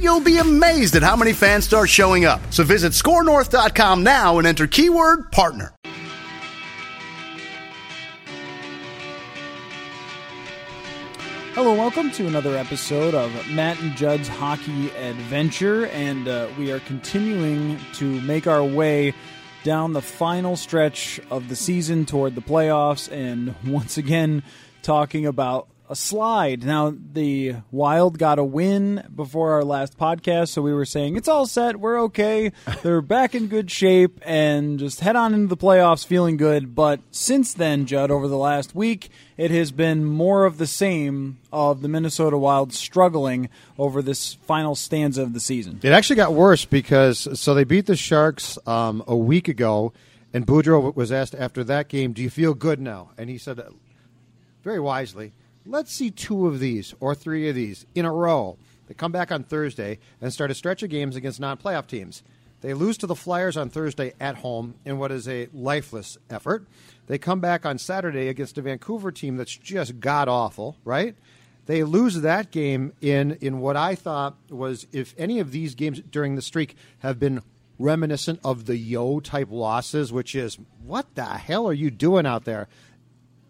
you'll be amazed at how many fans start showing up. So visit scorenorth.com now and enter keyword partner. Hello, welcome to another episode of Matt and Judd's Hockey Adventure, and uh, we are continuing to make our way down the final stretch of the season toward the playoffs, and once again talking about a slide. Now, the Wild got a win before our last podcast, so we were saying it's all set, we're okay, they're back in good shape, and just head on into the playoffs feeling good. But since then, Judd, over the last week, it has been more of the same of the Minnesota Wild struggling over this final stanza of the season. It actually got worse because so they beat the Sharks um, a week ago, and Boudreau was asked after that game, "Do you feel good now?" And he said, very wisely, "Let's see two of these or three of these in a row." They come back on Thursday and start a stretch of games against non-playoff teams. They lose to the Flyers on Thursday at home in what is a lifeless effort. They come back on Saturday against a Vancouver team that's just god awful, right? They lose that game in in what I thought was if any of these games during the streak have been reminiscent of the yo type losses, which is what the hell are you doing out there?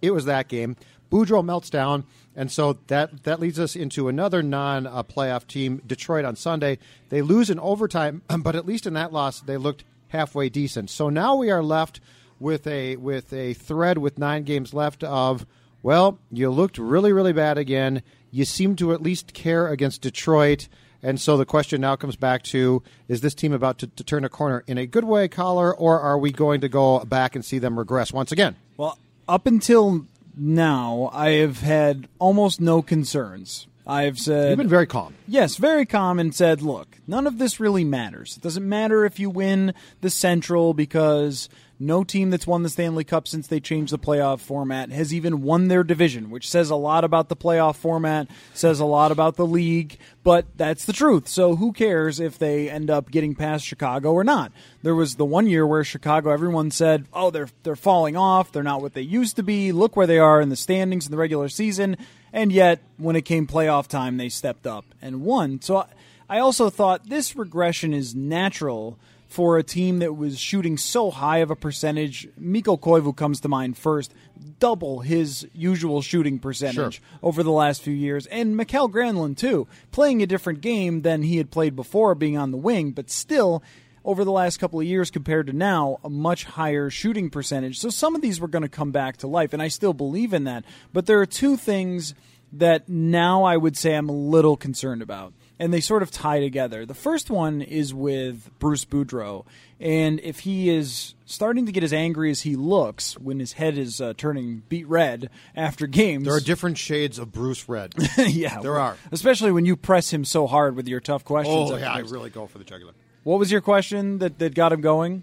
It was that game. Boudreau melts down, and so that that leads us into another non uh, playoff team, Detroit on Sunday. They lose in overtime, but at least in that loss, they looked halfway decent. So now we are left with a with a thread with nine games left of well, you looked really really bad again. You seem to at least care against Detroit. And so the question now comes back to: Is this team about to, to turn a corner in a good way, Coller, or are we going to go back and see them regress once again? Well, up until now, I have had almost no concerns. I've said You've been very calm. Yes, very calm and said, look, none of this really matters. It doesn't matter if you win the Central because no team that's won the Stanley Cup since they changed the playoff format has even won their division, which says a lot about the playoff format, says a lot about the league, but that's the truth. So who cares if they end up getting past Chicago or not? There was the one year where Chicago everyone said, "Oh, they're they're falling off. They're not what they used to be. Look where they are in the standings in the regular season." And yet, when it came playoff time, they stepped up and won. So I, also thought this regression is natural for a team that was shooting so high of a percentage. Mikko Koivu comes to mind first, double his usual shooting percentage Sure. over the last few years. And Mikael Granlund, too, playing a different game than he had played before, being on the wing, but still. Over the last couple of years compared to now, a much higher shooting percentage. So some of these were going to come back to life, and I still believe in that. But there are two things that now I would say I'm a little concerned about. And they sort of tie together. The first one is with Bruce Boudreau. And if he is starting to get as angry as he looks when his head is uh, turning beet red after games. There are different shades of Bruce Red. yeah, there are. Especially when you press him so hard with your tough questions. Oh yeah, I really go for the jugular. What was your question that, that got him going?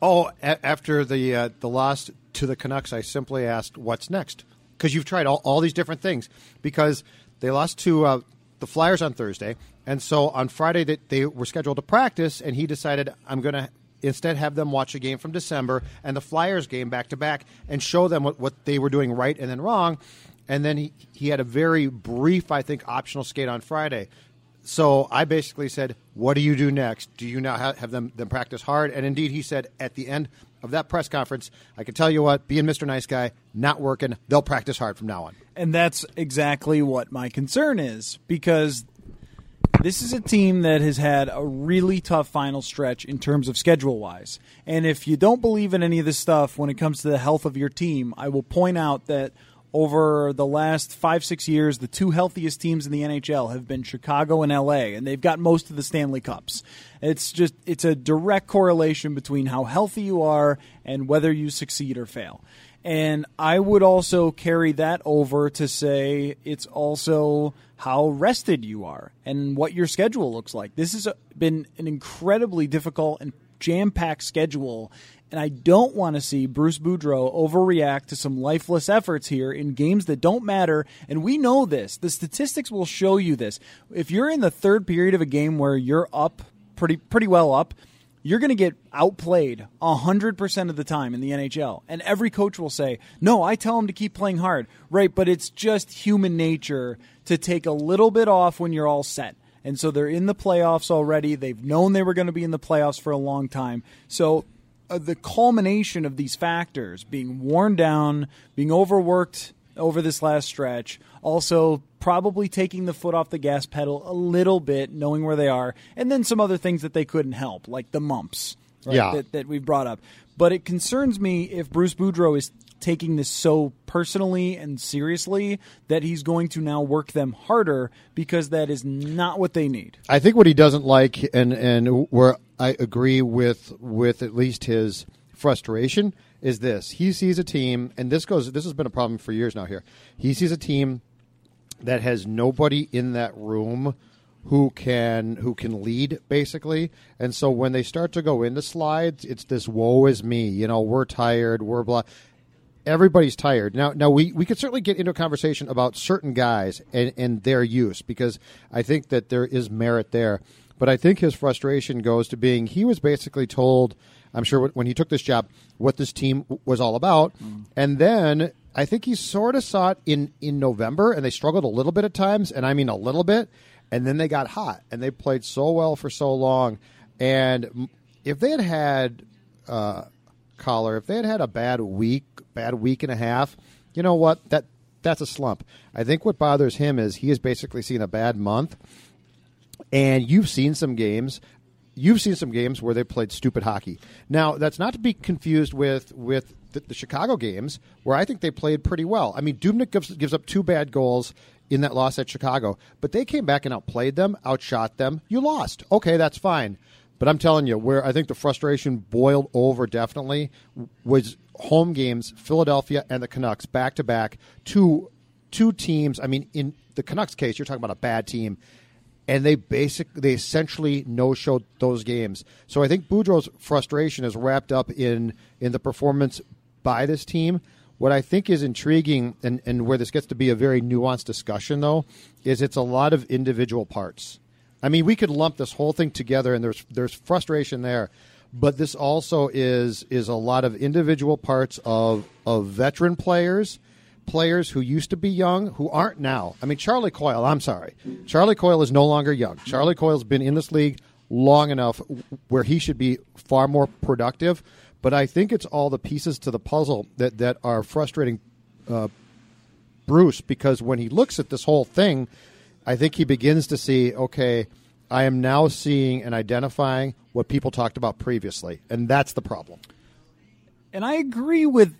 Oh, a- after the uh, the loss to the Canucks, I simply asked, "What's next?" Because you've tried all, all these different things. Because they lost to uh, the Flyers on Thursday, and so on Friday that they were scheduled to practice, and he decided, "I'm going to instead have them watch a game from December and the Flyers game back to back, and show them what, what they were doing right and then wrong." And then he, he had a very brief, I think, optional skate on Friday. So I basically said, "What do you do next? Do you now ha- have them them practice hard?" And indeed, he said at the end of that press conference, "I can tell you what, being Mr. Nice Guy, not working. They'll practice hard from now on." And that's exactly what my concern is because this is a team that has had a really tough final stretch in terms of schedule wise. And if you don't believe in any of this stuff when it comes to the health of your team, I will point out that over the last five, six years, the two healthiest teams in the NHL have been Chicago and LA, and they've got most of the Stanley Cups. It's just, it's a direct correlation between how healthy you are and whether you succeed or fail. And I would also carry that over to say it's also how rested you are and what your schedule looks like. This has been an incredibly difficult and jam packed schedule. And I don't want to see Bruce Boudreau overreact to some lifeless efforts here in games that don't matter. And we know this. The statistics will show you this. If you're in the third period of a game where you're up pretty pretty well up, you're going to get outplayed 100% of the time in the NHL. And every coach will say, No, I tell them to keep playing hard. Right, but it's just human nature to take a little bit off when you're all set. And so they're in the playoffs already. They've known they were going to be in the playoffs for a long time. So uh, the culmination of these factors being worn down, being overworked over this last stretch, also probably taking the foot off the gas pedal a little bit, knowing where they are, and then some other things that they couldn't help, like the mumps right, yeah. that, that we've brought up. But it concerns me if Bruce Boudreau is taking this so personally and seriously that he's going to now work them harder because that is not what they need. I think what he doesn't like, and and where I agree with with at least his frustration, is this: he sees a team, and this goes. This has been a problem for years now. Here, he sees a team that has nobody in that room who can who can lead basically. And so when they start to go into slides it's this woe is me. You know we're tired. We're blah. Everybody's tired. Now now we, we could certainly get into a conversation about certain guys and, and their use because i think that there is merit there but i think his frustration goes to being he was basically told i'm sure when he took this job what this team was all about mm. and then I think he sort of saw it in in November, and they struggled a little bit at times, and I mean a little bit, and then they got hot, and they played so well for so long, and if they had had uh, Coller, if they had had a bad week, bad week and a half, you know what that that's a slump. I think what bothers him is he has basically seen a bad month, and you've seen some games you've seen some games where they played stupid hockey. Now, that's not to be confused with with the, the, Chicago games, where I think they played pretty well. I mean, Dubnyk gives, gives up two bad goals in that loss at Chicago, but they came back and outplayed them, outshot them. You lost. Okay, that's fine. But I'm telling you, where I think the frustration boiled over definitely was home games, Philadelphia and the Canucks back to back, two two teams. I mean, in the Canucks case, you're talking about a bad team, and they basic they essentially no showed those games. So I think Boudreau's frustration is wrapped up in in the performance by this team. What I think is intriguing and, and where this gets to be a very nuanced discussion, though, is it's a lot of individual parts. I mean, we could lump this whole thing together, and there's there's frustration there, but this also is is a lot of individual parts of of veteran players, players who used to be young who aren't now. I mean, Charlie Coyle. I'm sorry, Charlie Coyle is no longer young. Charlie Coyle's been in this league long enough where he should be far more productive. But I think it's all the pieces to the puzzle that, that are frustrating uh, Bruce because when he looks at this whole thing, I think he begins to see, okay, I am now seeing and identifying what people talked about previously. And that's the problem. And I agree with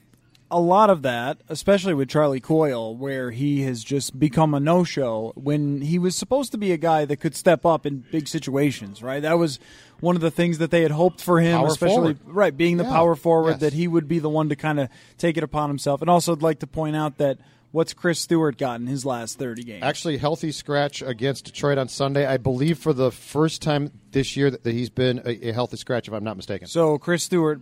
a lot of that, especially with Charlie Coyle, where he has just become a no show when he was supposed to be a guy that could step up in big situations, right? That was one of the things that they had hoped for him, power especially forward. right, being the yeah. power forward, yes. that he would be the one to kind of take it upon himself. And also, I'd like to point out that what's Chris Stewart got in his last 30 games? Actually, healthy scratch against Detroit on Sunday. I believe for the first time this year that he's been a, a healthy scratch, if I'm not mistaken. So Chris Stewart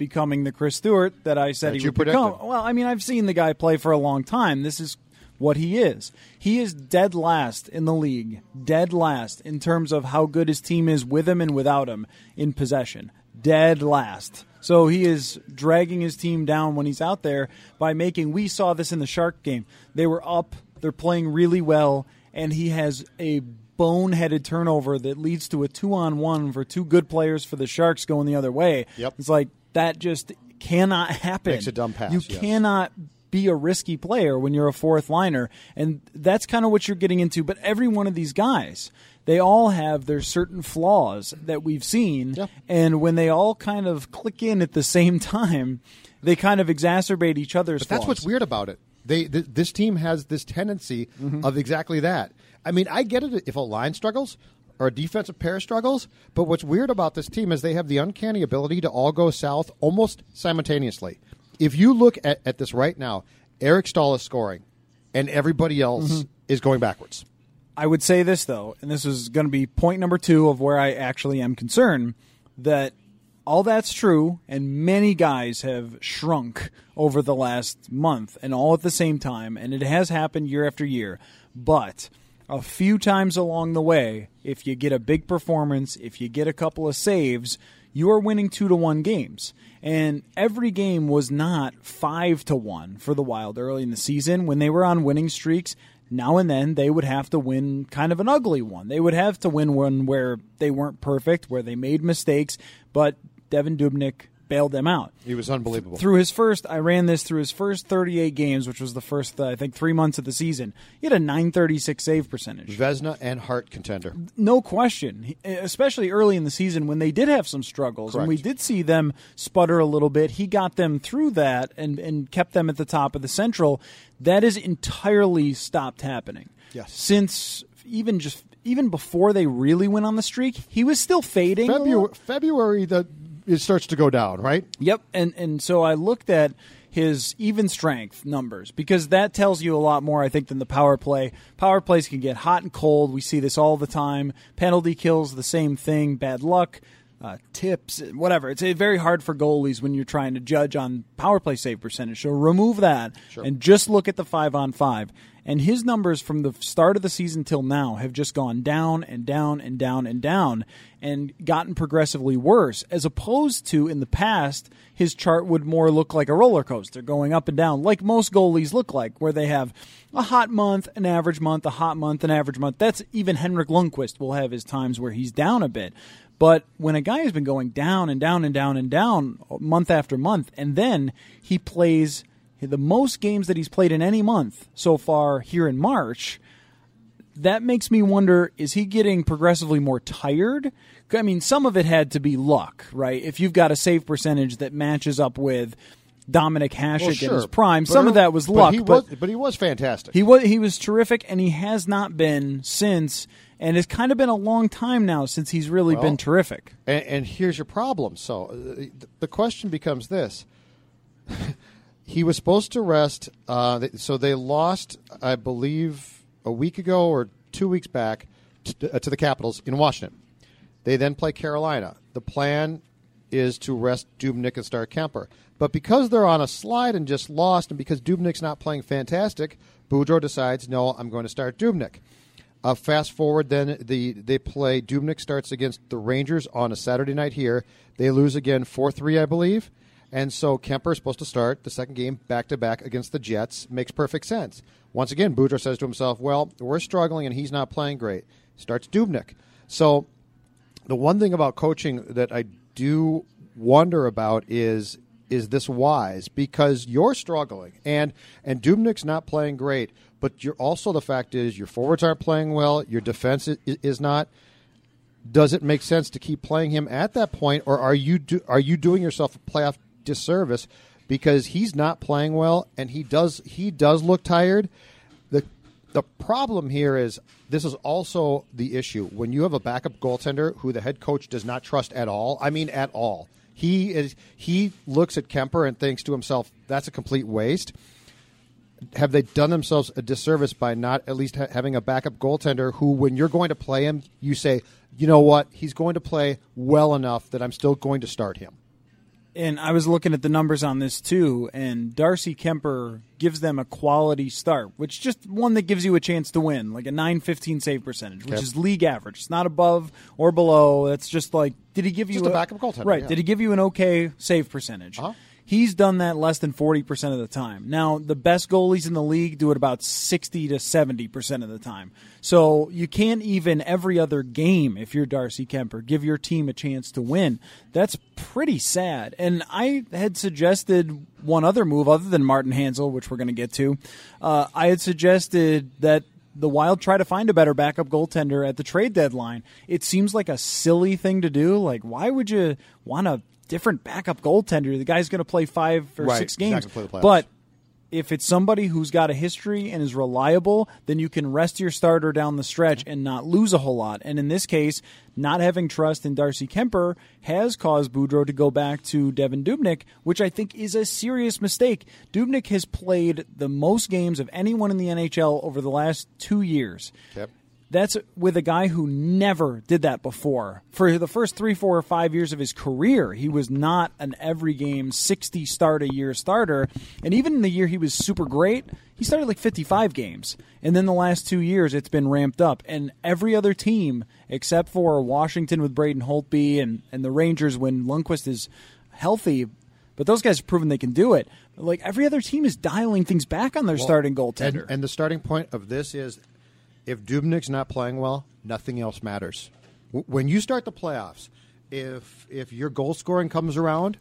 becoming the Chris Stewart that I said that he would predicted. become. Well, I mean, I've seen the guy play for a long time. This is what he is. He is dead last in the league, dead last in terms of how good his team is with him and without him in possession. Dead last. So he is dragging his team down when he's out there by making. We saw this in the Shark game. They were up, they're playing really well, and he has a boneheaded turnover that leads to a two on one for two good players for the Sharks going the other way. Yep. It's like that just cannot happen. Makes a dumb pass. You yes. cannot be a risky player when you're a fourth liner, and that's kind of what you're getting into. But every one of these guys, they all have their certain flaws that we've seen, Yeah. and when they all kind of click in at the same time, they kind of exacerbate each other's. But that's flaws. what's weird about it. They th- this team has this tendency Mm-hmm. of exactly that. I mean, I get it if a line struggles a defensive pair struggles, but what's weird about this team is they have the uncanny ability to all go south almost simultaneously. If you look at, at this right now, Eric Staal is scoring, and everybody else Mm-hmm. is going backwards. I would say this though, and this is going to be point number two of where I actually am concerned that all that's true, and many guys have shrunk over the last month, and all at the same time, and it has happened year after year. But a few times along the way, if you get a big performance, if you get a couple of saves, you are winning two to one games. And every game was not five to one for the Wild early in the season when they were on winning streaks now and then they would have to win kind of an ugly one. They would have to win one where they weren't perfect, where they made mistakes, but Devan Dubnyk bailed them out. He was unbelievable. Through his first, I ran this through his first 38 games, which was the first, uh, I think, three months of the season. He had a 936 save percentage. Vezina and Hart contender. No question, He- especially early in the season when they did have some struggles, and we did see them sputter a little bit. He got them through that and, and kept them at the top of the Central. That has entirely stopped happening. Yes. Since even just even before they really went on the streak, he was still fading. February. February, the it starts to go down, right? Yep, and and so I looked at his even strength numbers because that tells you a lot more, I think, than the power play. Power plays can get hot and cold. We see this all the time. Penalty kills, the same thing. Bad luck, uh, tips, whatever. It's uh, very hard for goalies when you're trying to judge on power play save percentage. So remove that and just look at the five on five. And his numbers from the start of the season till now have just gone down and down and down and down and gotten progressively worse, as opposed to in the past, his chart would more look like a roller coaster going up and down, like most goalies look like, where they have a hot month, an average month, a hot month, an average month. That's even Henrik Lundqvist will have his times where he's down a bit. But when a guy has been going down and down and down and down month after month, and then he plays the most games that he's played in any month so far here in March, that makes me wonder is he getting progressively more tired? I mean, some of it had to be luck, right? If you've got a save percentage that matches up with Dominik Hasek in his prime, some of that was but luck. He but was, but he was fantastic. he was he was terrific, and he has not been since. And it's kind of been a long time now since he's really Well, been terrific. And, and here's your problem. So uh, the question becomes this: He was supposed to rest. Uh, so they lost, I believe, a week ago or two weeks back to, uh, to the Capitals in Washington. They then play Carolina. The plan is to rest Dubnyk and start Kuemper. But because they're on a slide and just lost, and because Dubnyk's not playing fantastic, Boudreau decides, no, I'm going to start Dubnyk. Uh, fast forward, then the they play. Dubnyk starts against the Rangers on a Saturday night here. They lose again, four three, I believe. And so Kuemper is supposed to start the second game back to back against the Jets. Makes perfect sense. Once again, Boudreau says to himself, "Well, we're struggling, and he's not playing great." Starts Dubnyk. So the one thing about coaching that I do wonder about is is this wise because you're struggling and and Dubnyk's not playing great, but you're also the fact is your forwards aren't playing well, your defense is, is not. Does it make sense to keep playing him at that point, or are you do, are you doing yourself a playoff disservice because he's not playing well and he does he does look tired? the The problem here is this is also the issue when you have a backup goaltender who the head coach does not trust at all. I mean, at all. He is he looks at Kuemper and thinks to himself, "That's a complete waste." Have they done themselves a disservice by not at least ha- having a backup goaltender who, when you're going to play him, you say, "You know what? He's going to play well enough that I'm still going to start him." And I was looking at the numbers on this too, and Darcy Kuemper gives them a quality start, which just one that gives you a chance to win, like a 915 save percentage, which Okay. is league average. It's not above or below. It's just like, did he give you Just a backup goaltender, Right. yeah. Did he give you an okay save percentage? Uh-huh. He's done that less than 40% of the time. Now, the best goalies in the league do it about 60 to 70% of the time. So you can't even every other game, if you're Darcy Kuemper, give your team a chance to win. That's pretty sad. And I had suggested one other move other than Martin Hanzal, which we're going to get to. Uh, I had suggested that the Wild try to find a better backup goaltender at the trade deadline. It seems like a silly thing to do. Like, why would you want a different backup goaltender? The guy's going to play five or Right, six games. but if it's somebody who's got a history and is reliable, then you can rest your starter down the stretch and not lose a whole lot. And in this case, not having trust in Darcy Kuemper has caused Boudreau to go back to Devan Dubnyk, which I think is a serious mistake. Dubnyk has played the most games of anyone in the NHL over the last two years. Yep. That's with a guy who never did that before. For the first three, four, or five years of his career, he was not an every game 60 start a year starter. And even in the year he was super great, he started like 55 games. And then the last two years, it's been ramped up. And every other team, except for Washington with Braden Holtby and, and the Rangers when Lundqvist is healthy, but those guys have proven they can do it. Like every other team is dialing things back on their starting goaltender. And, and the starting point of this is if Dubnyk's not playing well, nothing else matters. W- When you start the playoffs, if if your goal scoring comes around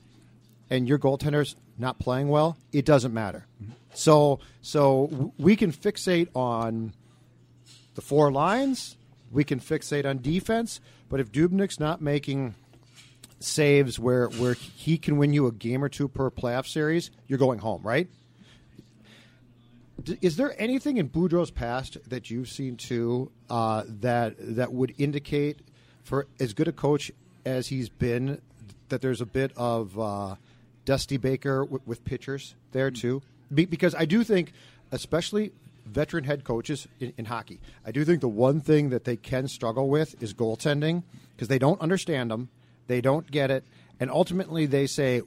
and your goaltender's not playing well, it doesn't matter. So so w- we can fixate on the four lines, we can fixate on defense, but if Dubnyk's not making saves where where he can win you a game or two per playoff series, you're going home, right? Is there anything in Boudreau's past that you've seen too uh, that that would indicate, for as good a coach as he's been, that there's a bit of uh, Dusty Baker with, with pitchers there too? Be- because I do think, especially veteran head coaches in, in hockey, I do think the one thing that they can struggle with is goaltending because they don't understand them, they don't get it, and ultimately they say,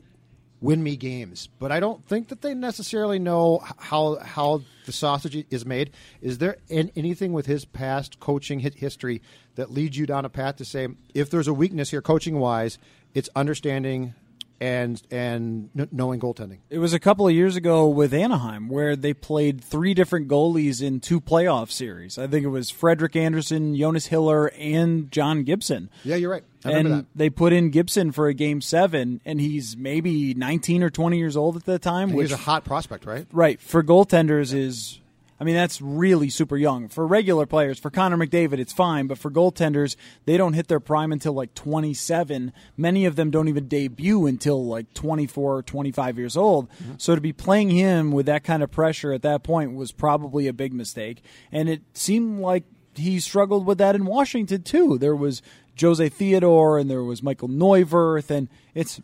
win me games. But I don't think that they necessarily know how how the sausage is made. Is there an, anything with his past coaching history that leads you down a path to say if there's a weakness here coaching wise, it's understanding and and kn- knowing goaltending? It was a couple of years ago with Anaheim where they played three different goalies in two playoff series. I think it was Frederik Andersen, Jonas Hiller, and John Gibson. Yeah, you're right. I remember and that. they put in Gibson for a game seven, and he's maybe 19 or 20 years old at the time. He which was a hot prospect, right? Right. For goaltenders is I mean that's really super young. For regular players, for Connor McDavid it's fine, but for goaltenders, they don't hit their prime until like 27. Many of them don't even debut until like 24, or 25 years old. Mm-hmm. So to be playing him with that kind of pressure at that point was probably a big mistake. And it seemed like he struggled with that in Washington too. There was Jose Theodore and there was Michal Neuvirth and it's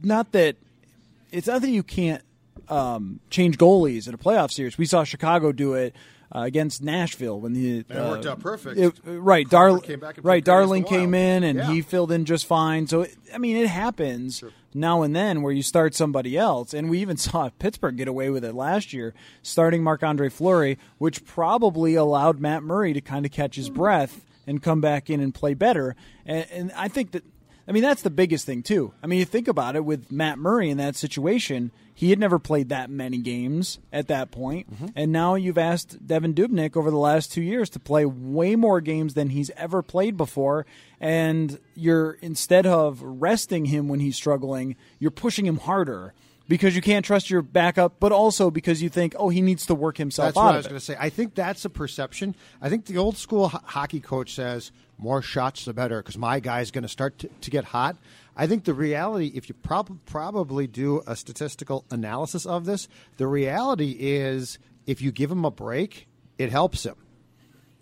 not that it's not that you can't um, change goalies in a playoff series. We saw Chicago do it uh, against Nashville when the And it worked out perfect. it- right, Crawford Dar- came back and right, played great against Darling came in and Yeah. he filled in just fine. So it, I mean, it happens now and then where you start somebody else, and we even saw Pittsburgh get away with it last year, starting Marc Andre Fleury, which probably allowed Matt Murray to kind of catch his breath and come back in and play better. And, and I think that I mean, that's the biggest thing, too. I mean, you think about it with Matt Murray in that situation, he had never played that many games at that point. Mm-hmm. And now you've asked Devan Dubnyk over the last two years to play way more games than he's ever played before. And you're, instead of resting him when he's struggling, you're pushing him harder because you can't trust your backup, but also because you think, oh, he needs to work himself That's out what I was going to say. I think that's a perception. I think the old school ho- hockey coach says more shots the better because my guy's going to start to, to get hot. I think the reality, if you prob- probably do a statistical analysis of this, the reality is if you give him a break, it helps him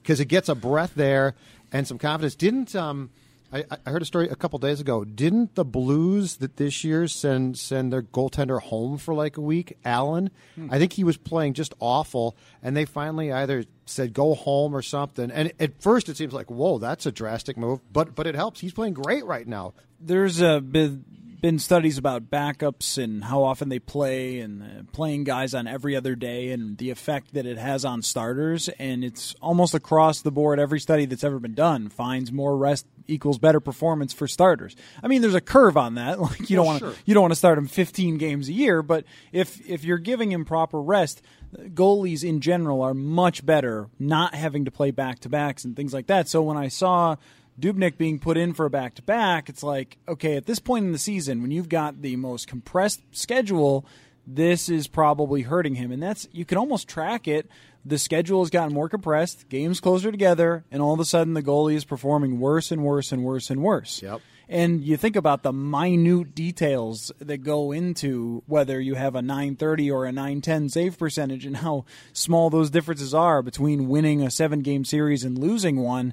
because it gets a breath there and some confidence. Didn't um, I, I heard a story a couple days ago? Didn't the Blues that this year send send their goaltender home for like a week? Allen, hmm. I think he was playing just awful, and they finally either said go home or something. And at first, it seems like whoa, that's a drastic move, but but it helps. He's playing great right now. there's a been, been studies about backups and how often they play and uh, playing guys on every other day and the effect that it has on starters. And it's almost across the board every study that's ever been done finds more rest equals better performance for starters. I mean there's a curve on that. Like you don't Well, want to sure. you don't want to start him 15 games a year but if if you're giving him proper rest goalies in general are much better not having to play back to backs and things like that. So when i saw Dubnyk being put in for a back to back, it's like, okay, at this point in the season, when you've got the most compressed schedule, this is probably hurting him. And that's you can almost track it. The schedule has gotten more compressed, games closer together, and all of a sudden the goalie is performing worse and worse and worse and worse. Yep. And you think about the minute details that go into whether you have a 930 or a 910 save percentage and how small those differences are between winning a seven game series and losing one.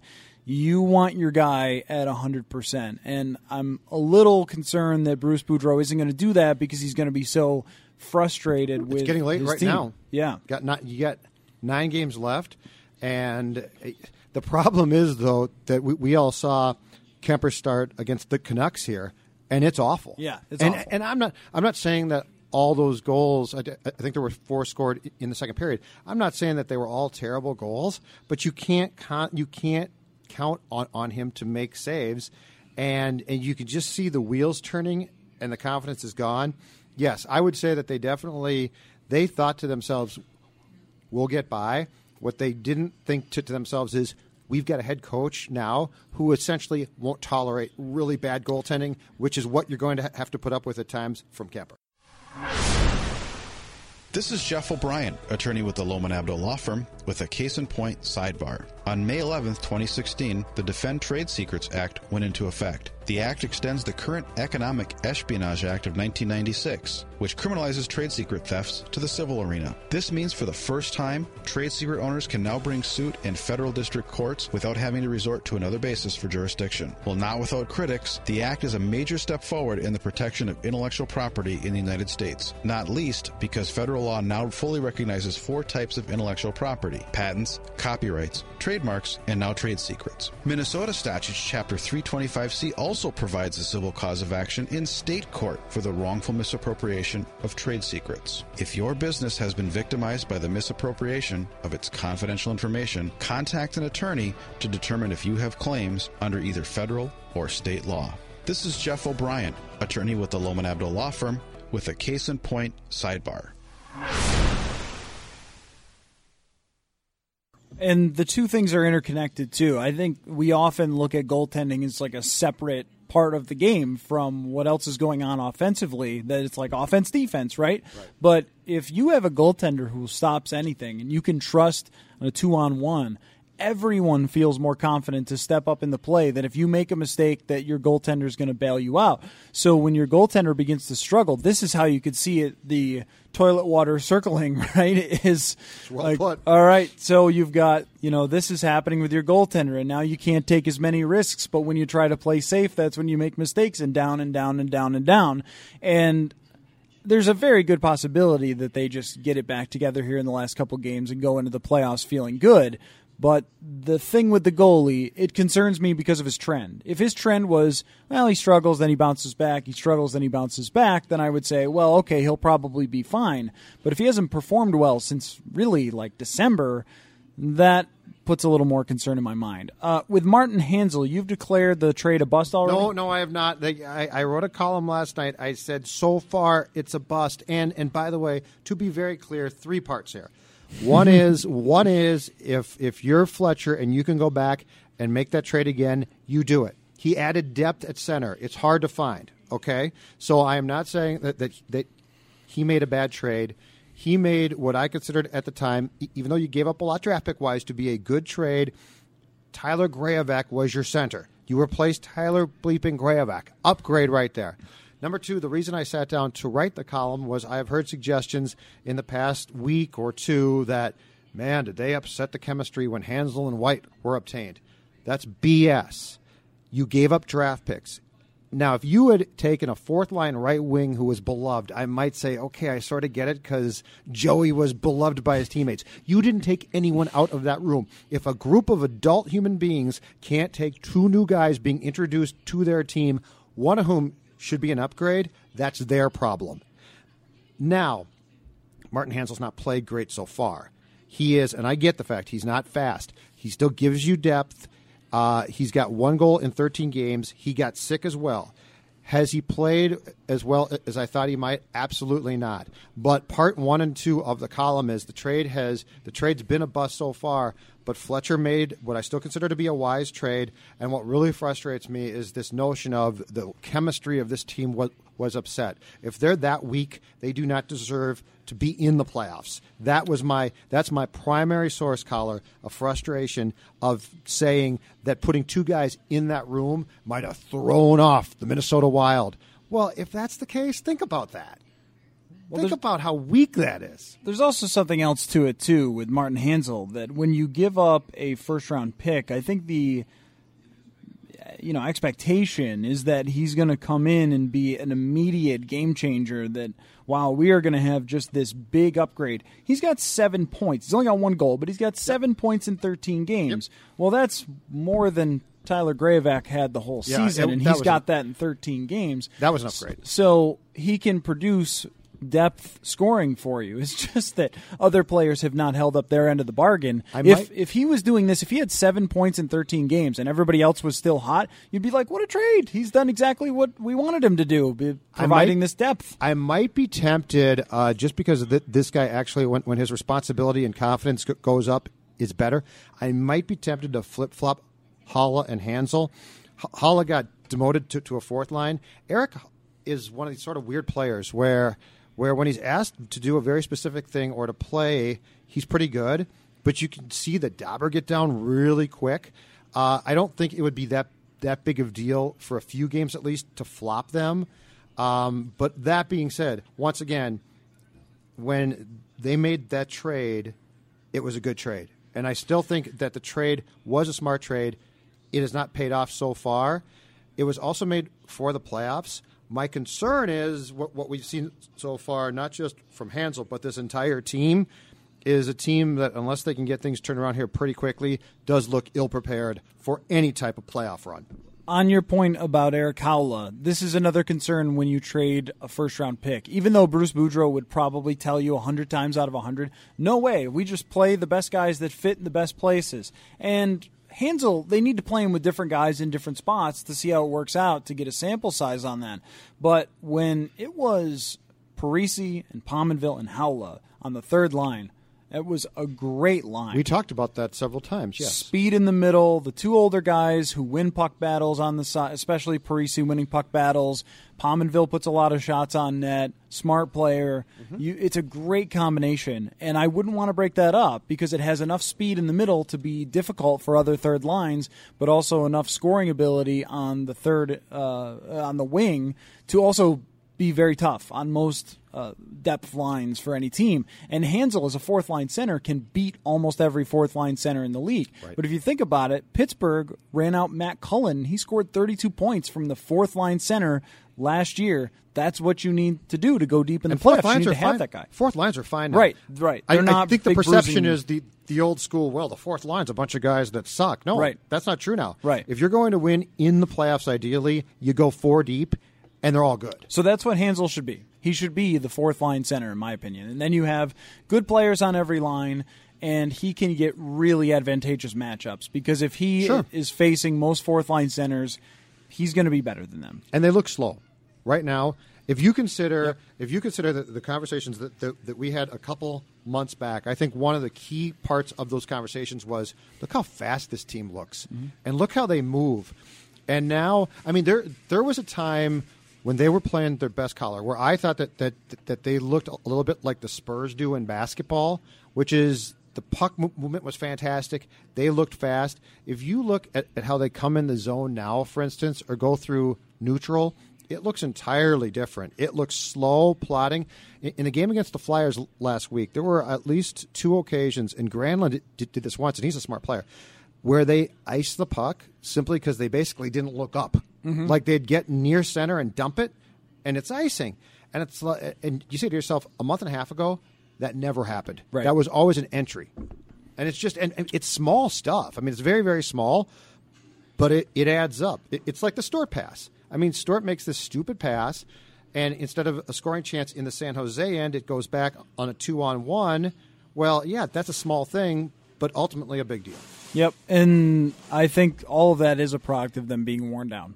You want your guy at 100%. And I'm a little concerned that Bruce Boudreau isn't going to do that because he's going to be so frustrated with It's getting late right team. now. Yeah. Got not you got nine games left, and uh, the problem is though that we, we all saw Kuemper start against the Canucks here, and it's awful. Yeah, it's and awful. and I'm not I'm not saying that all those goals. I, think there were four scored in the second period. I'm not saying that they were all terrible goals, but you can't con- you can't count on, on him to make saves, and and you can just see the wheels turning and the confidence is gone. Yes, I would say that they definitely they thought to themselves, we'll get by. What they didn't think to, to themselves is we've got a head coach now who essentially won't tolerate really bad goaltending, which is what you're going to have to put up with at times from Kuemper. This is Jeff O'Brien, attorney with the Lommen Abdo Law Firm, with a case in point sidebar. On May 11, 2016, the Defend Trade Secrets Act went into effect. The act extends the current Economic Espionage Act of 1996, which criminalizes trade secret thefts, to the civil arena. This means for the first time, trade secret owners can now bring suit in federal district courts without having to resort to another basis for jurisdiction. While not without critics, the act is a major step forward in the protection of intellectual property in the United States, not least because federal law now fully recognizes four types of intellectual property patents, copyrights, trademarks, and now trade secrets. Minnesota Statutes Chapter 325C also provides a civil cause of action in state court for the wrongful misappropriation of trade secrets. If your business has been victimized by the misappropriation of its confidential information, contact an attorney to determine if you have claims under either federal or state law. This is Jeff O'Brien, attorney with the Lommen Abdo Law Firm, with a case in point sidebar. And the two things are interconnected too. I think we often look at goaltending as like a separate part of the game from what else is going on offensively. That it's like offense defense, right? But if you have a goaltender who stops anything and you can trust a two on one, everyone feels more confident to step up in the play than if you make a mistake that your goaltender is going to bail you out. So when your goaltender begins to struggle, this is how you could see it the toilet water circling, right? Is well like put. all right, so you've got, you know, this is happening with your goaltender, and now you can't take as many risks. But when you try to play safe, that's when you make mistakes and down and down and down and down. And there's a very good possibility that they just get it back together here in the last couple games and go into the playoffs feeling good. But the thing with the goalie, it concerns me because of his trend. If his trend was, well, he struggles, then he bounces back, he struggles, then he bounces back, then I would say, well, okay, he'll probably be fine. But if he hasn't performed well since really like December, that puts a little more concern in my mind. Uh, with Martin Hanzal, you've declared the trade a bust already. No, no, I have not. I, I wrote a column last night. I said so far it's a bust. And and by the way, to be very clear, three parts here. One is one is if if you're Fletcher and you can go back and make that trade again, you do it. He added depth at center. It's hard to find. Okay, so I am not saying that that that he made a bad trade. He made what I considered at the time, even though you gave up a lot draft pick wise, to be a good trade. Tyler Graovac was your center. You replaced Tyler bleeping Grayevac. Upgrade right there. Number two, the reason I sat down to write the column was I have heard suggestions in the past week or two that, man, did they upset the chemistry when Hanzal and White were obtained? That's BS. You gave up draft picks. Now, if you had taken a fourth line right wing who was beloved, I might say, okay, I sort of get it because Joey was beloved by his teammates. You didn't take anyone out of that room. If a group of adult human beings can't take two new guys being introduced to their team, one of whom should be an upgrade, that's their problem. Now, Martin Hanzal's not played great so far. He is, and I get the fact he's not fast. He still gives you depth. Uh, he's got one goal in 13 games. He got sick as well. Has he played as well as I thought he might? Absolutely not. But part one and two of the column is the trade has the trade's been a bust so far. But Fletcher made what I still consider to be a wise trade. And what really frustrates me is this notion of the chemistry of this team was, was upset. If they're that weak, they do not deserve to be in the playoffs. That was my that's my primary source Coller of frustration of saying that putting two guys in that room might have thrown off the Minnesota Wild. Well, if that's the case, think about that. Think about how weak that is. There's also something else to it too with Martin Hanzal that when you give up a first round pick, I think the you know expectation is that he's going to come in and be an immediate game changer that while we are going to have just this big upgrade he's got 7 points. He's only got one goal but he's got 7 points in 13 games. Well that's more than Tyler Graovac had the whole Yeah, season it- and he's got a- that in 13 games. That was an upgrade. so he can produce depth scoring for you. It's just that other players have not held up their end of the bargain. I if might- if he was doing this, if he had seven points in thirteen games and everybody else was still hot, you'd be like, "What a trade! He's done exactly what we wanted him to do, providing might- this depth." I might be tempted uh, just because of th- this guy actually, when, when his responsibility and confidence g- goes up, is better. I might be tempted to flip flop Haula and Hanzal. H- Haula got demoted to, to a fourth line. Eric is one of these sort of weird players where where when he's asked to do a very specific thing or to play, he's pretty good. But you can see the Dauber get down really quick. Uh, I don't think it would be that that big of a deal for a few games at least to flop them. Um, but that being said, once again, when they made that trade, it was a good trade. And I still think that the trade was a smart trade. It has not paid off so far. It was also made for the playoffs. My concern is what, what we've seen so far, not just from Hanzal, but this entire team, is a team that, unless they can get things turned around here pretty quickly, does look ill prepared for any type of playoff run. on your point about Erik Haula, this is another concern when you trade a first round pick. Even though Bruce Boudreau would probably tell you 100 times out of 100, no way. We just play the best guys that fit in the best places. And Hanzal, they need to play him with different guys in different spots to see how it works out to get a sample size on that. But when it was Parise and Pominville and Haula on the third line, it was a great line. We talked about that several times, yes. Speed in the middle, the two older guys who win puck battles on the side, especially Parise winning puck battles. Pominville puts a lot of shots on net. Smart player. You, it's a great combination, and I wouldn't want to break that up because it has enough speed in the middle to be difficult for other third lines, but also enough scoring ability on the third uh, on the wing to also be very tough on most uh, depth lines for any team. And Hanzal, as a fourth line center, can beat almost every fourth line center in the league. But if you think about it, Pittsburgh ran out Matt Cullen. He scored 32 points from the fourth line center last year. That's what you need to do to go deep in the And fourth playoffs. You lines need are to have fine. that guy. Fourth lines are fine. Now. Right, right. I, I think the perception bruising- is the the old school. Well, the fourth line's a bunch of guys that suck. No, Right. That's not true now. Right. If you're going to win in the playoffs, ideally, you go four deep, and they're all good. So that's what Hanzal should be. He should be the fourth line center, in my opinion. And then you have good players on every line, and he can get really advantageous matchups because if he Sure. is facing most fourth line centers, he's going to be better than them. and they look slow right now. If you consider if you consider the, the conversations that, that that we had a couple months back, I think one of the key parts of those conversations was look how fast this team looks, mm-hmm. and look how they move. And now, I mean, there there was a time when they were playing their best Coller where I thought that that that they looked a little bit like the Spurs do in basketball, which is the puck movement was fantastic. They looked fast. If you look at, at how they come in the zone now, for instance, or go through neutral, it looks entirely different. It looks slow, plotting. In, a game against the Flyers last week, there were at least two occasions, and Granlund did, did this once, and he's a smart player, where they iced the puck simply because they basically didn't look up. Mm-hmm. Like they'd get near center and dump it, and it's icing. And it's and you say to yourself, a month and a half ago, that never happened. Right. That was always an entry, and it's just and, and it's small stuff. I mean, it's very very small, but it, it adds up. It, it's like the Stewart pass. I mean, Stewart makes this stupid pass, and instead of a scoring chance in the San Jose end, it goes back on a two on one. Well, yeah, that's a small thing, but ultimately a big deal. Yep, and I think all of that is a product of them being worn down.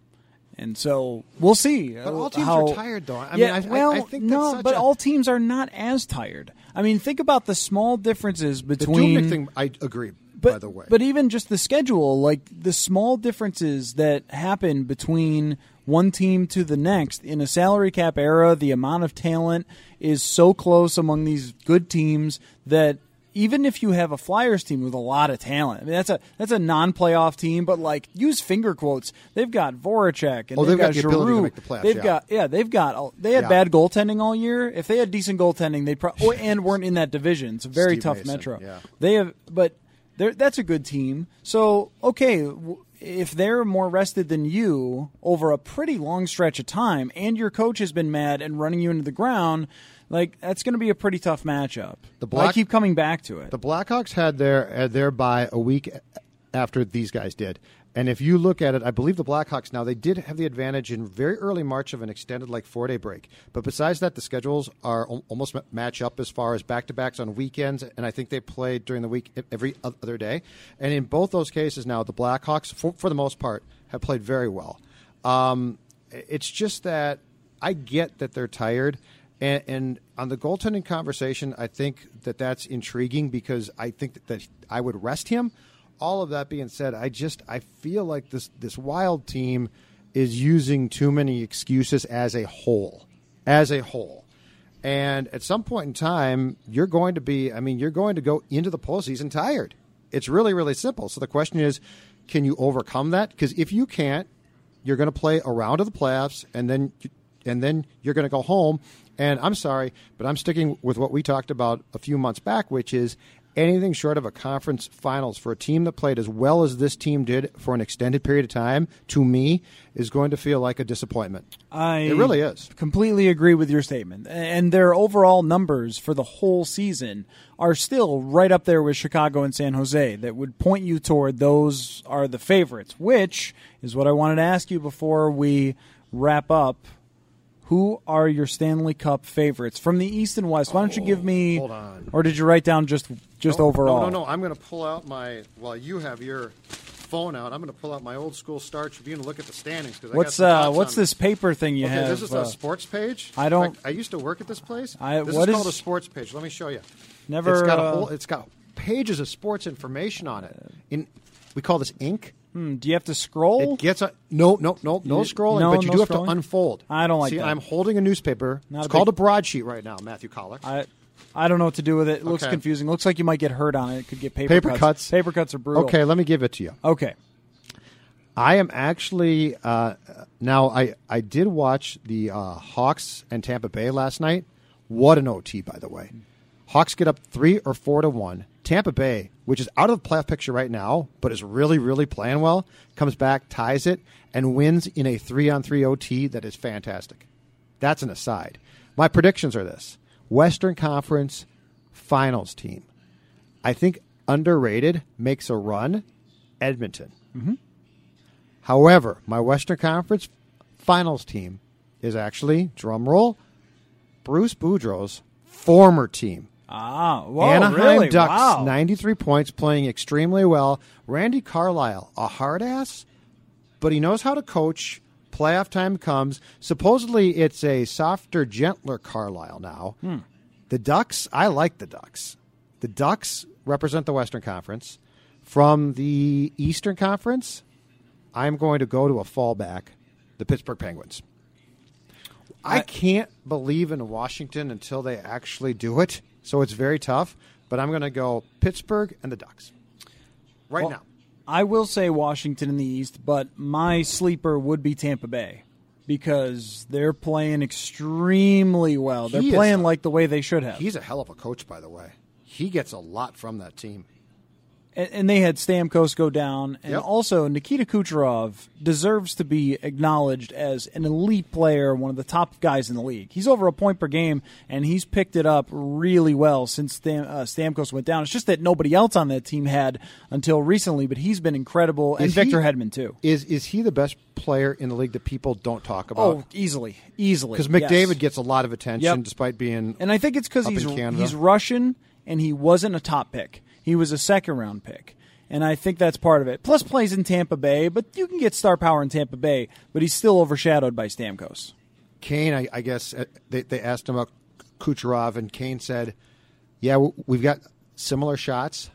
And so we'll see. But all uh, teams how- are tired, though. I yeah, mean, I- I- well, I think that's no, such but a- all teams are not as tired. I mean, think about the small differences The between Dubnyk thing, I agree. but, by the way. But even just the schedule, like the small differences that happen between one team to the next in a salary cap era, the amount of talent is so close among these good teams that even if you have a Flyers team with a lot of talent, I mean that's a that's a non-playoff team, but like use finger quotes. They've got Voracek and Oh, they've, they've got to Giroux. make the playoffs, They've yeah. got yeah, they've got they had Yeah. bad goaltending all year. If they had decent goaltending, they'd probably oh, and weren't in that division. It's a very Steve tough Mason, metro. yeah. They have, but they're, that's a good team. So okay, w- if they're more rested than you over a pretty long stretch of time, and your coach has been mad and running you into the ground, like that's going to be a pretty tough matchup. The I keep coming back to it. The Blackhawks had their had their bye a week after these guys did. And if you look at it, I believe the Blackhawks now they did have the advantage in very early March of an extended like four day break. But besides that, the schedules are al- almost match up as far as back to backs on weekends, and I think they played during the week every other day. And in both those cases, now the Blackhawks, for, for the most part, have played very well. Um, it's just that I get that they're tired. And, and on the goaltending conversation, I think that that's intriguing because I think that, that I would rest him. All of that being said, I just I feel like this this wild team is using too many excuses as a whole, as a whole. And at some point in time, you're going to be, I mean, you're going to go into the postseason tired. It's really, really simple. So the question is, can you overcome that? Because if you can't, you're going to play a round of the playoffs, and then and then you're going to go home. And I'm sorry, but I'm sticking with what we talked about a few months back, which is anything short of a conference finals for a team that played as well as this team did for an extended period of time. To me, is going to feel like a disappointment. I it really is. completely agree with your statement. And their overall numbers for the whole season are still right up there with Chicago and San Jose that would point you toward those are the favorites, which is what I wanted to ask you before we wrap up. Who are your Stanley Cup favorites from the East and West? Why don't you give me hold on. or did you write down just just No, overall? No, no, no. I'm going to pull out my. While you have your phone out, I'm going to pull out my old school Star Tribune and look at the standings. Cause I got What's uh what's this paper thing you Okay, have? this is uh, a sports page. I don't- I, I used to work at this place. I- this what is is- called a sports page. Let me show you. Never, It's got a uh, whole. It's got pages of sports information on it. In we call this ink. Hmm, do you have to scroll? It gets a no, no, no, no scrolling, no- but you no do have scrolling? to unfold. I don't like See, that. I'm holding a newspaper. Not it's a called big- a broadsheet right now, Matthew Coller. I I don't know what to do with it. It looks Okay. confusing. Looks like you might get hurt on it. It could get paper, Paper cuts. Paper cuts are brutal. Okay, let me give it to you. Okay. I am actually uh, now. I I did watch the uh, Hawks and Tampa Bay last night. What an OT, by the way. Hawks get up three or four to one. Tampa Bay, which is out of the playoff picture right now, but is really really playing well, comes back, ties it, and wins in a three on three OT that is fantastic. That's an aside. My predictions are this: Western Conference Finals team. I think underrated makes a run. Edmonton. Mm-hmm. However, my Western Conference Finals team is actually drum roll Bruce Boudreau's former team. Ah, whoa, Anaheim really? Ducks, wow. 93 points, playing extremely well. Randy Carlyle, a hard ass, but he knows how to coach. Playoff time comes. Supposedly, it's a softer, gentler Carlisle now. Hmm. The Ducks, I like the Ducks. The Ducks represent the Western Conference. From the Eastern Conference, I'm going to go to a fallback, the Pittsburgh Penguins. I, I- can't believe in Washington until they actually do it, so it's very tough. But I'm going to go Pittsburgh and the Ducks right Well, now. I will say Washington in the East, but my sleeper would be Tampa Bay because they're playing extremely well. They're He playing like the way they should have. He's a hell of a coach, by the way. He gets a lot from that team. And, and they had Stamkos go down, and Yep. also Nikita Kucherov deserves to be acknowledged as an elite player, one of the top guys in the league. He's over a point per game, and he's picked it up really well since Stam, uh, Stamkos went down. It's just that nobody else on that team had until recently, but he's been incredible, and Is he- Victor Hedman too. Is is he the best player in the league that people don't talk about? Oh, easily, easily. Because McDavid yes. gets a lot of attention Yep. despite being. And I think it's because he's he's Russian and he wasn't a top pick. He was a second round pick. And I think that's part of it. Plus plays in Tampa Bay, but you can get star power in Tampa Bay, but he's still overshadowed by Stamkos. Kane, I, I guess uh, they, they asked him about Kucherov, and Kane said, "Yeah, we've got similar shots,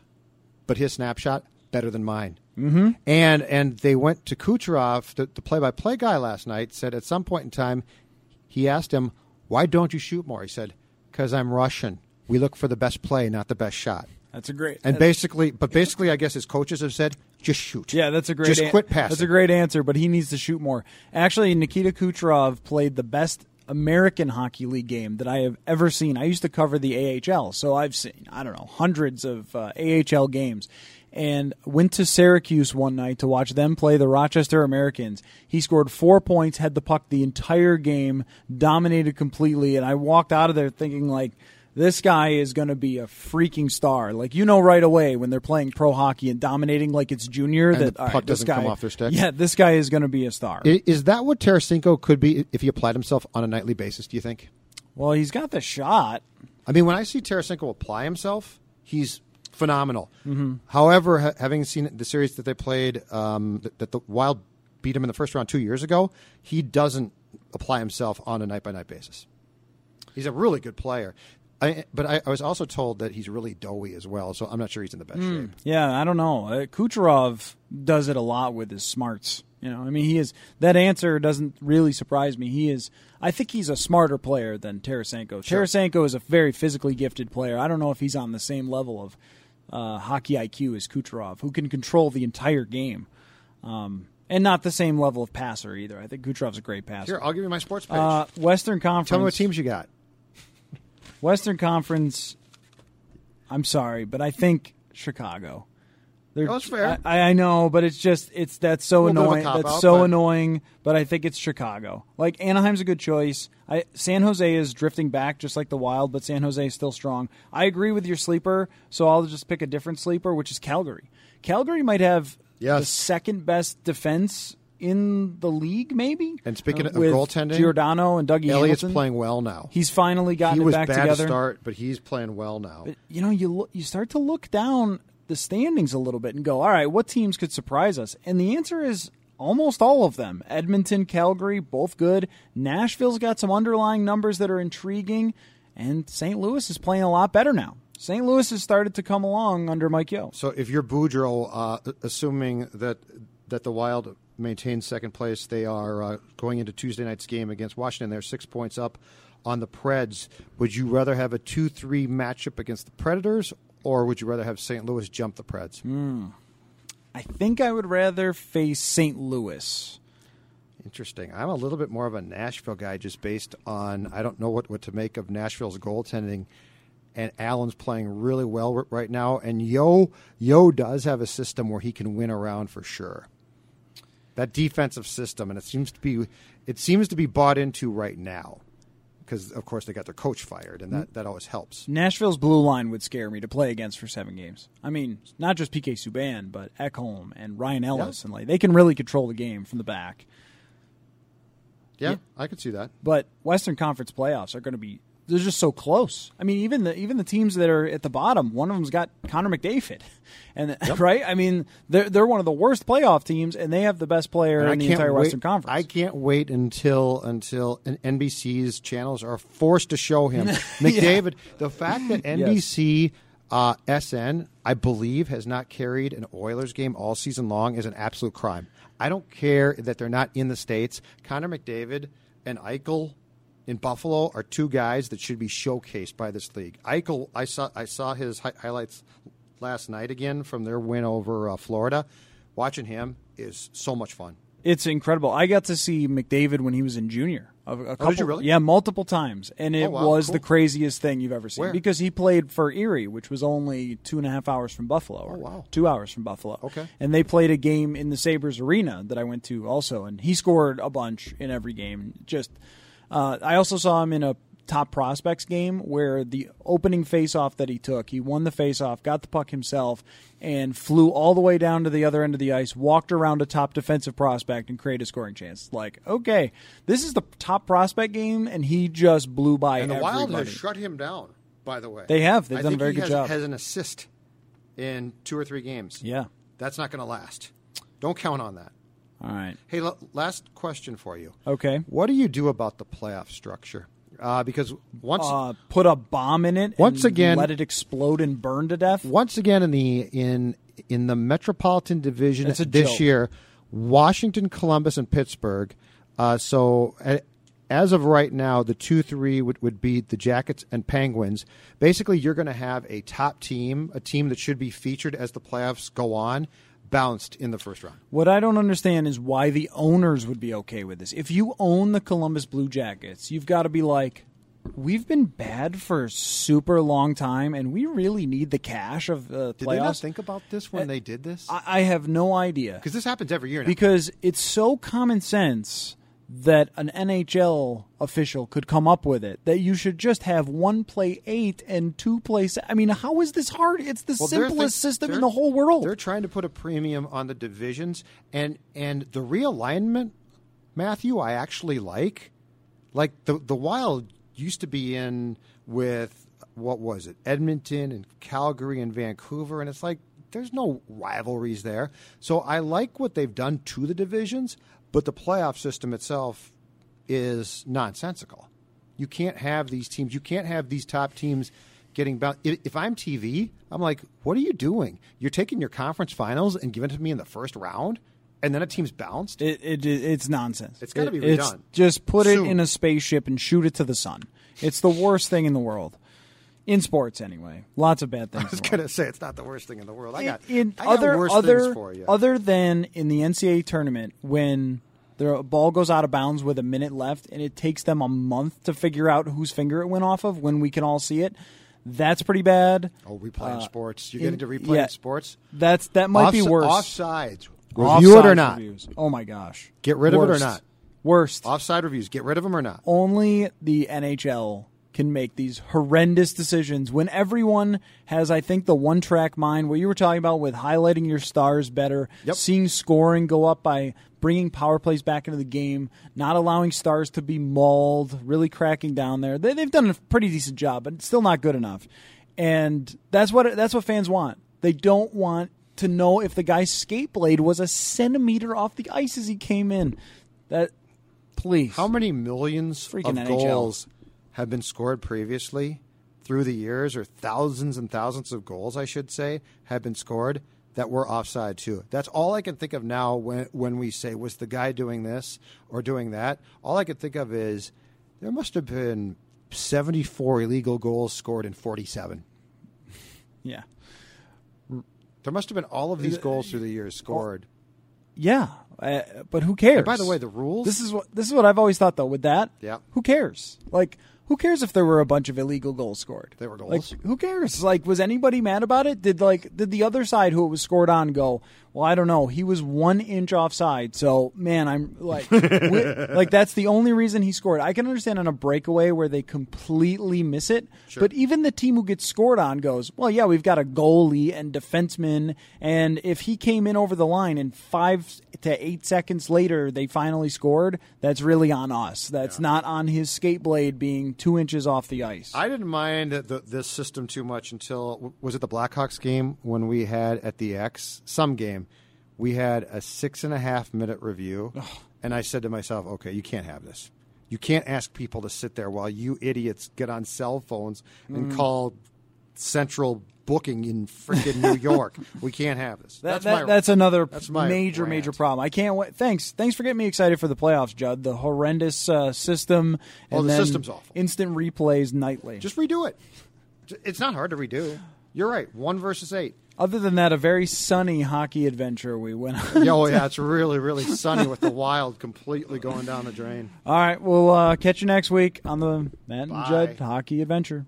but his snapshot better than mine. Mm-hmm. And and they went to Kucherov, the, the play-by-play guy last night. Said at some point in time, he asked him, "Why don't you shoot more?" He said, "Because I'm Russian. We look for the best play, not the best shot." That's a great. And basically, but basically, I guess his coaches have said, "Just shoot." Yeah, that's a great. Just an- quit passing. That's a great answer, but he needs to shoot more. Actually, Nikita Kucherov played the best American Hockey League game that I have ever seen. I used to cover the AHL, so I've seen I don't know hundreds of uh, AHL games, and went to Syracuse one night to watch them play the Rochester Americans. He scored four points, had the puck the entire game, dominated completely, and I walked out of there thinking like this guy is going to be a freaking star. Like you know right away when they're playing pro hockey and dominating like it's junior And that the puck right, doesn't guy, come off their stick? Yeah, this guy is going to be a star. Is that what Tarasenko could be if he applied himself on a nightly basis? Do you think? well, he's got the shot. I mean, when I see Tarasenko apply himself, he's phenomenal. Mm-hmm. However, ha- having seen the series that they played, um, that, that the Wild beat him in the first round two years ago, he doesn't apply himself on a night by night basis. He's a really good player. I, but I, I was also told that he's really doughy as well, so I'm not sure he's in the best Hmm. shape. Yeah, I don't know. Uh, Kucherov does it a lot with his smarts. You know, I mean, he is that answer doesn't really surprise me. He is. I think he's a smarter player than Tarasenko. Tarasenko is a very physically gifted player. I don't know if he's on the same level of uh, hockey IQ as Kucherov, who can control the entire game, um, and not the same level of passer either. I think Kucherov's a great passer. Here, I'll give you my sports page. uh, Western Conference. Tell me what teams you got. Western Conference. I'm sorry, but I think Chicago. They're, that's fair. I, I know, but it's just it's that's so annoying. That's so but- annoying. But I think it's Chicago. Like Anaheim's a good choice. I, San Jose is drifting back just like the Wild, but San Jose is still strong. I agree with your sleeper, so I'll just pick a different sleeper, which is Calgary. Calgary might have the second best defense in the league, maybe. And speaking Uh, of goaltending, Giordano and Dougie Elliott's Hamilton. playing well now. He's finally gotten he it was back bad together. to start, but he's playing well now. But you know, you look, you start to look down the standings a little bit and go, all right, what teams could surprise us? And the answer is almost all of them. Edmonton, Calgary, both good. Nashville's got some underlying numbers that are intriguing, and St. Louis is playing a lot better now. St. Louis has started to come along under Mike Yeo. So if you're Boudreau, uh, assuming that that the Wild maintains second place, they are uh, going into Tuesday night's game against Washington. They're six points up on the Preds. Would you rather have a two-three matchup against the Predators, or would you rather have St. Louis jump the Preds? I think I would rather face St. Louis. Interesting. I'm a little bit more of a Nashville guy, just based on I don't know what, what to make of Nashville's goaltending. And Allen's playing really well right now, and Yeo Yeo does have a system where he can win around for sure. That defensive system, and it seems to be it seems to be bought into right now, because of course they got their coach fired, and that, mm. that always helps. Nashville's blue line would scare me to play against for seven games. I mean, not just PK Subban, but Ekholm and Ryan Ellis, and like they can really control the game from the back. Yeah, Yeah. I could see that. But Western Conference playoffs are going to be they're just so close. I mean, even the even the teams that are at the bottom, one of them's got Connor McDavid, and right. I mean, they're they're one of the worst playoff teams, and they have the best player And in the entire wait, Western Conference. I can't wait until until NBC's channels are forced to show him McDavid. The fact that NBC uh, SN, I believe, has not carried an Oilers game all season long is an absolute crime. I don't care that they're not in the states. Connor McDavid and Eichel in Buffalo are two guys that should be showcased by this league. Eichel, I saw I saw his hi- highlights last night again from their win over uh, Florida. Watching him is so much fun. It's incredible. I got to see McDavid when he was in junior. A, a couple, Oh, did you really? Yeah, multiple times, and it Oh, wow, was cool. the craziest thing you've ever seen. Where? Because he played for Erie, which was only two and a half hours from Buffalo. or Oh, wow. Two hours from Buffalo. Okay. And they played a game in the Sabres arena that I went to also, and he scored a bunch in every game. Just, uh, I also saw him in a top prospects game where the opening faceoff that he took, he won the faceoff, got the puck himself, and flew all the way down to the other end of the ice, walked around a top defensive prospect, and created a scoring chance. Like, okay, this is the top prospect game, and he just blew by And the everybody. Wild has shut him down. By the way, They have. They've I done a very good has, job. Has an assist in two or three games. Yeah. that's not going to last. Don't count on that. All right. Hey, l- last question for you. Okay. What do you do about the playoff structure? uh, because once Uh, put a bomb in it. Once and again- let it explode and burn to death. once again in the in in the Metropolitan Division It's a this joke. year, Washington, Columbus, and Pittsburgh. Uh, so as of right now, the two three would, would be the Jackets and Penguins. Basically, you're going to have a top team, a team that should be featured as the playoffs go on, bounced in the first round. What I don't understand is why the owners would be okay with this. If you own the Columbus Blue Jackets, you've got to be like, we've been bad for a super long time, and we really need the cash of uh, Did they not playoffs. think about this when they did this? I, I have no idea Because this happens every year now. because it's so common sense that an NHL official could come up with it that you should just have one play eight and two play. Se- I mean, how is this hard? It's the Well, simplest system in the whole world. They're trying to put a premium on the divisions and and the realignment, Matthew, I actually like. Like the the Wild used to be in with what was it? Edmonton and Calgary and Vancouver and it's like there's no rivalries there. So I like what they've done to the divisions, but the playoff system itself is nonsensical. You can't have these teams. You can't have these top teams getting bounced. If if I'm TV, I'm like, what are you doing? You're taking your conference finals and giving it to me in the first round, and then a team's bounced. It, it it's nonsense. It's gotta be It- it's- redone. Just put Soon. it in a spaceship and shoot it to the sun. It's the worst thing in the world. In sports, anyway. Lots of bad things. I was in gonna say it's not the worst thing in the world. I got, in I got other worse other for you. other than in the NCAA tournament when the ball goes out of bounds with a minute left and it takes them a month to figure out whose finger it went off of when we can all see it. That's pretty bad. oh, replaying uh, sports. You're in- getting to replaying yeah. sports. That's that might be worse. Offsides. Review it or not. reviews. Oh my gosh. Get rid of it or not. Worst. Offside reviews. Get rid of them or not. only the NHL can make these horrendous decisions when everyone has, I think, the one track mind what you were talking about with highlighting your stars better, Yep. seeing scoring go up by bringing power plays back into the game, not allowing stars to be mauled, really cracking down there. They, they've done a pretty decent job, but it's still not good enough. And that's what that's what fans want. They don't want to know if the guy's skate blade was a centimeter off the ice as he came in. That please. How many millions Freaking of NHL. goals have been scored previously through the years, or thousands and thousands of goals, I should say, have been scored that were offside too? That's all I can think of now when when we say was the guy doing this or doing that. All I can think of is there must have been seventy four illegal goals scored in forty seven. Yeah. There must have been all of these goals through the years scored. Yeah, uh, but who cares? And by the way, the rules- This is what this is what I've always thought though. With that, Yeah. who cares? Like, who cares if there were a bunch of illegal goals scored? They were goals. Like, who cares? Like, was anybody mad about it? Did like did the other side who it was scored on go? Well, I don't know. He was one inch offside, so man, I'm like, like that's the only reason he scored. I can understand on a breakaway where they completely miss it, but even the team who gets scored on goes, well, yeah, we've got a goalie and defenseman, and if he came in over the line and five to eight seconds later they finally scored, that's really on us. That's not on his skate blade being two inches off the ice. I didn't mind the, this system too much until was it the Blackhawks game when we had at the X some game we had a six and a half minute review, and I said to myself, "Okay, you can't have this. You can't ask people to sit there while you idiots get on cell phones and Mm. call central booking in freaking New York. we can't have this. That, that's that- my, that's another that's major, rant. major problem. I can't wait. Thanks, thanks for getting me excited for the playoffs, Judd. The horrendous uh, system. Oh, and the then system's awful. Instant replays nightly. Just redo it. It's not hard to redo. You're right. One versus eight. Other than that, a very sunny hockey adventure we went on. Oh yeah, it's really, really sunny with the wild completely going down the drain. All right, we'll uh, catch you next week on the Matt and Bye. Judd hockey adventure.